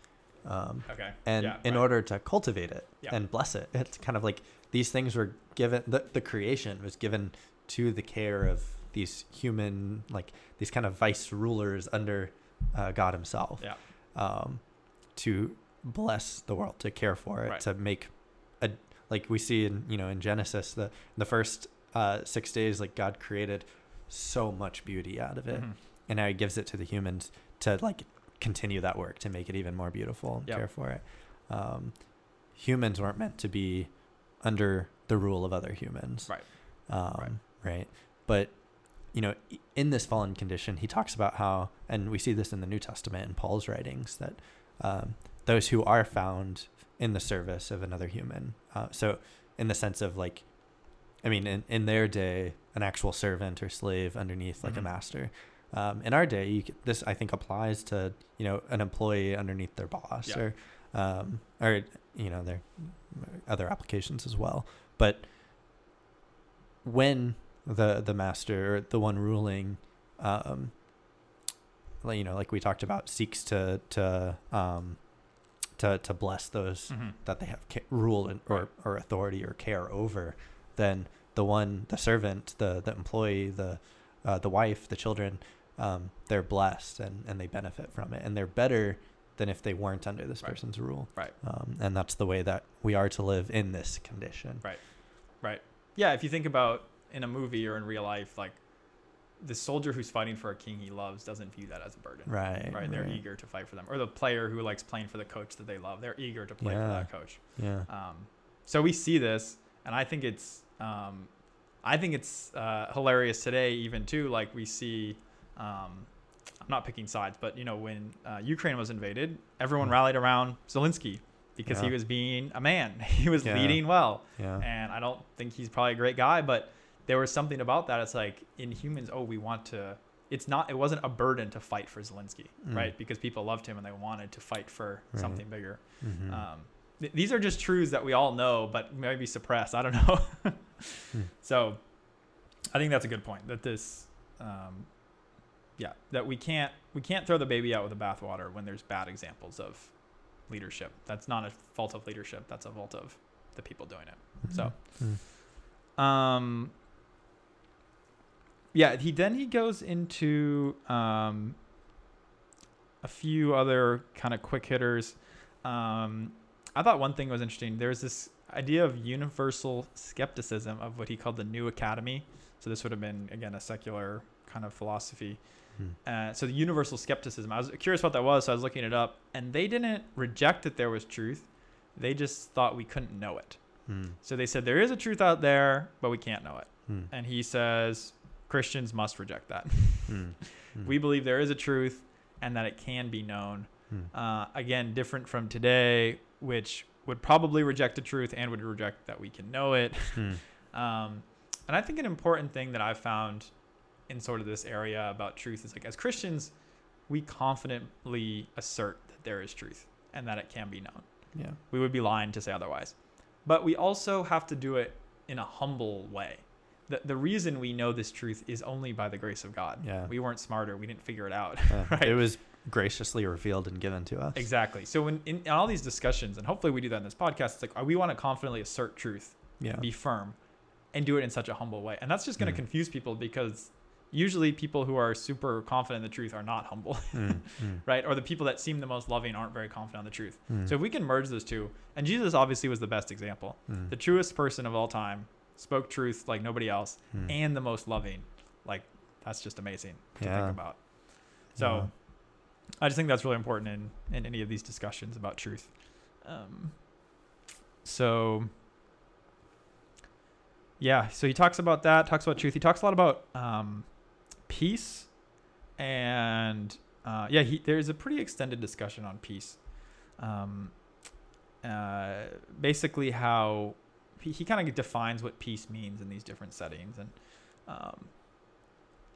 Um, Okay. and yeah, in right. order to cultivate it Yeah. and bless it, it's kind of like these things were given the, the creation was given to the care of these human like these kind of vice rulers under uh, God himself. Yeah. Um, to bless the world, to care for it, Right. to make a like we see in you know in Genesis the the first uh, six days like God created so much beauty out of it, Mhm. and now He gives it to the humans to like continue that work to make it even more beautiful and Yep. care for it. Um, humans weren't meant to be under the rule of other humans, Right. Um, Right. Right. But you know, in this fallen condition, he talks about how, and we see this in the New Testament in Paul's writings, that um, those who are found in the service of another human. Uh, so, in the sense of like, I mean, in, in their day, an actual servant or slave underneath like Mhm. a master. Um, in our day, you this I think applies to you know an employee underneath their boss Yeah. or um, or you know their other applications as well. But when the the master or the one ruling, um, you know, like we talked about, seeks to to um, to to bless those Mhm. that they have ca- rule and, or, or authority or care over, then the one, the servant, the the employee, the uh, the wife, the children, um, they're blessed and, and they benefit from it, and they're better than if they weren't under this Right. person's rule. Right. Um, and that's the way that we are to live in this condition. Right. Right. Yeah, if you think about in a movie or in real life, like the soldier who's fighting for a king he loves doesn't view that as a burden. Right. Right. They're eager to fight for them. Or the player who likes playing for the coach that they love. They're eager to play for Yeah. that coach. Yeah. Um, so we see this, and I think it's, um, I think it's uh, hilarious today, even too. Like we see, um, I'm not picking sides, but you know, when uh, Ukraine was invaded, everyone Mm. rallied around Zelensky because he was being a man. He was Yeah. leading well, Yeah. and I don't think he's probably a great guy, but there was something about that. It's like in humans, oh, we want to. It's not. It wasn't a burden to fight for Zelensky, Mm. right? Because people loved him and they wanted to fight for Right. something bigger. Mhm. Um, th- these are just truths that we all know, but maybe suppressed. I don't know. Hmm. So, I think that's a good point. That this, um, yeah, that we can't we can't throw the baby out with the bathwater when there's bad examples of leadership. That's not a fault of leadership. That's a fault of the people doing it. So, Mm. um, yeah, he then he goes into um, a few other kind of quick hitters. Um, I thought one thing was interesting. There's this idea of universal skepticism of what he called the new academy. So this would have been again a secular kind of philosophy. Hmm. Uh, so the universal skepticism. I was curious what that was, so I was looking it up, and they didn't reject that there was truth. They just thought we couldn't know it. Hmm. So they said there is a truth out there, but we can't know it. Hmm. And he says Christians must reject that. Hmm. Hmm. we believe there is a truth and that it can be known. Hmm. Uh, again, different from today, which would probably reject the truth and would reject that we can know it. Um, and I think an important thing that I've found in sort of this area about truth is like as Christians, we confidently assert that there is truth and that it can be known. Yeah. We would be lying to say otherwise. But we also have to do it in a humble way. The, the reason we know this truth is only by the grace of God. Yeah. We weren't smarter. We didn't figure it out. Yeah. Right. It was graciously revealed and given to us. exactly. So when in, in all these discussions, and hopefully we do that in this podcast, it's like uh, we want to confidently assert truth Yeah. be firm and do it in such a humble way. And that's just going to Mm. confuse people because usually people who are super confident in the truth are not humble, Hmm. Hmm. right? Or the people that seem the most loving aren't very confident in the truth. Hmm. So if we can merge those two, and Jesus obviously was the best example, Hmm. the truest person of all time, spoke truth like nobody else, Hmm. and the most loving. Like that's just amazing to Yeah. think about. So I just think that's really important in in any of these discussions about truth. Um, so yeah, so he talks about that, talks about truth. He talks a lot about um, peace, and uh, yeah, he there's a pretty extended discussion on peace. Um, uh, basically, how he, he kind of defines what peace means in these different settings, and um,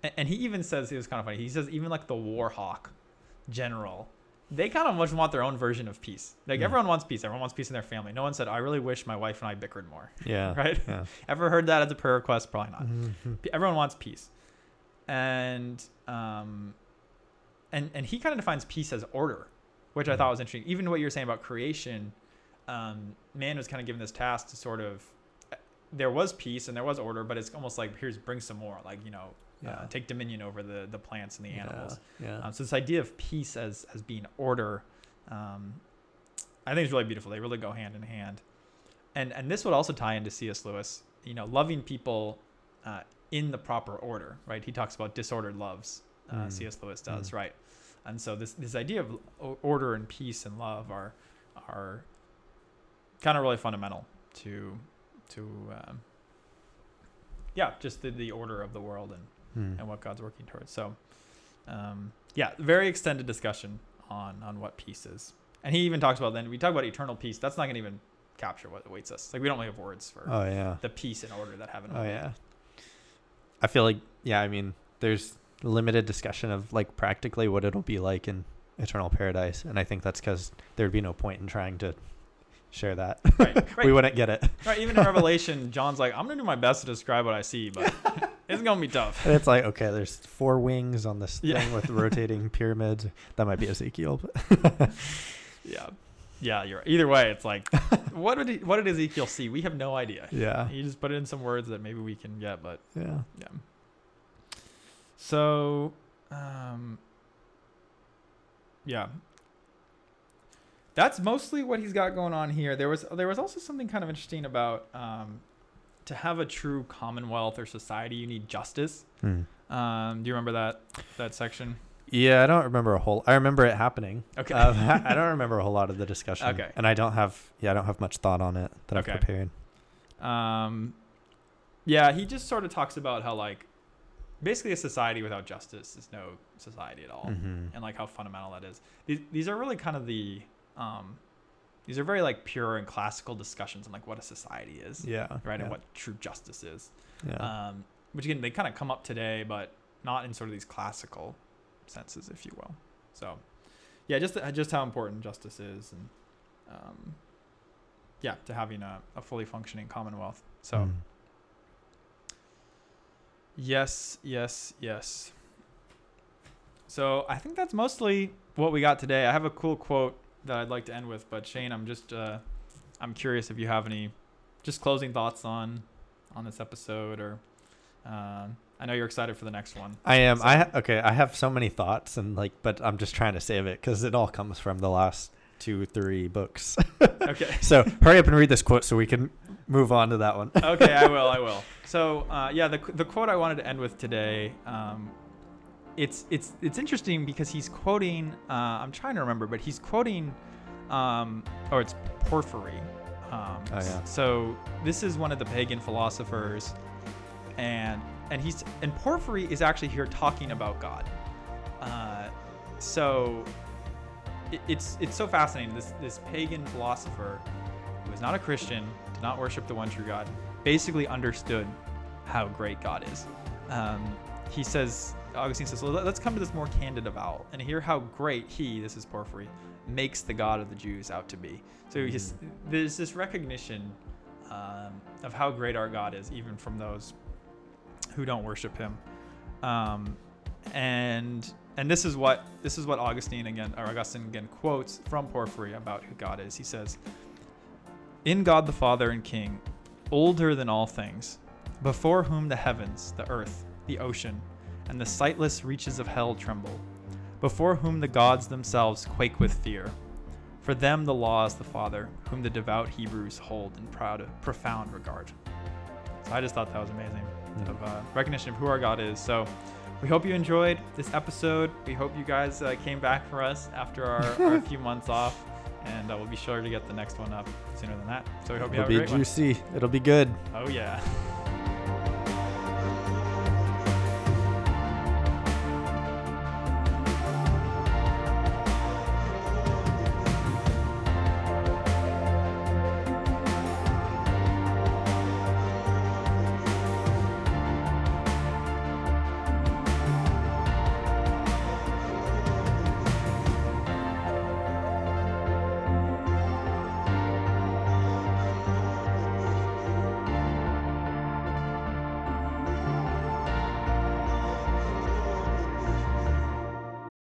and, and he even says it was kind of funny. He says even like the war hawk general, they kind of much want their own version of peace. Like Hmm. everyone wants peace. Everyone wants peace in their family. No one said, "I really wish my wife and I bickered more." Yeah. Right? Yeah. Ever heard that as a prayer request? Probably not. Mhm. Everyone wants peace, and um, and and he kind of defines peace as order, which I Mhm. thought was interesting. Even what you're saying about creation, um, man was kind of given this task to sort of. There was peace and there was order, but it's almost like here's bring some more, like you know, Yeah. uh, take dominion over the the plants and the animals. Yeah. Um, so this idea of peace as as being order, um, I think is really beautiful. They really go hand in hand, and and this would also tie into C.S. Lewis. You know, loving people uh, in the proper order, right? He talks about disordered loves. Uh, Mm. C.S. Lewis does, Mm. right? And so this this idea of order and peace and love are are kind of really fundamental to to um, yeah, just the, the order of the world and Hmm. and what God's working towards. So, um, yeah, very extended discussion on on what peace is. And he even talks about then we talk about eternal peace. That's not going to even capture what awaits us. Like we don't really have words for Oh yeah. the peace and order that heaven. Oh yeah. I feel like yeah, I mean, there's limited discussion of like practically what it'll be like in eternal paradise, and I think that's because there'd be no point in trying to share that. Right, right. we wouldn't get it. Right. Even in Revelation, John's like, I'm gonna do my best to describe what I see, but it's gonna be tough. And it's like okay, there's four wings on this Yeah. thing with rotating pyramids. That might be Ezekiel. But Yeah. Yeah, you're right. Either way, it's like, what did he, what did Ezekiel see? We have no idea. yeah, He just put it in some words that maybe we can get, but yeah. yeah. So, um, yeah, that's mostly what he's got going on here. There was there was also something kind of interesting about um, to have a true commonwealth or society, you need justice. Hmm. Um, do you remember that that section? Yeah, I don't remember a whole. I remember it happening. Okay. Uh, I don't remember a whole lot of the discussion. Okay. And I don't have. Yeah, I don't have much thought on it that Okay. I've prepared. Um, yeah, he just sort of talks about how like basically a society without justice is no society at all, Mhm. and like how fundamental that is. These these are really kind of the um, these are very like pure and classical discussions on like what a society is, Yeah. right, Yeah. and what true justice is. Yeah. Um, which again they kind of come up today, but not in sort of these classical senses, if you will. So, yeah, just just how important justice is, and um, yeah, to having a, a fully functioning commonwealth. So. Mm. Yes, yes, yes. So I think that's mostly what we got today. I have a cool quote that I'd like to end with, but Shane, I'm just uh, I'm curious if you have any just closing thoughts on on this episode, or um, I know you're excited for the next one. I am. So- I ha- okay. I have so many thoughts and like, but I'm just trying to save it because it all comes from the last two, three books. Okay. so hurry up and read this quote so we can move on to that one. okay, I will. I will. So, uh, yeah, the the quote I wanted to end with today um, it's it's it's interesting because he's quoting. Uh, I'm trying to remember, but he's quoting. Um, oh, it's Porphyry. Um, Oh, yeah. So this is one of the pagan philosophers, and and he's and Porphyry is actually here talking about God. Uh, so it, it's it's so fascinating. This this pagan philosopher who was not a Christian, did not worship the one true God, basically understood how great God is. Um, he says, Augustine says, let's come to this more candid avowal and hear how great he, this is Porphyry, makes the God of the Jews out to be. So he's, there's this recognition um, of how great our God is, even from those who don't worship him. Um, and and this is what this is what Augustine again or Augustine again quotes from Porphyry about who God is. He says, "In God the Father and King, older than all things, before whom the heavens, the earth, the ocean, and the sightless reaches of hell tremble, before whom the gods themselves quake with fear. For them the law is the Father, whom the devout Hebrews hold in proud, profound regard." So I just thought that was amazing Yeah. of uh, recognition of who our God is. So we hope you enjoyed this episode. We hope you guys uh, came back for us after our, our few months off, and uh, we'll be sure to get the next one up sooner than that. So we hope you It'll have be a great juicy. It'll be good. Oh yeah.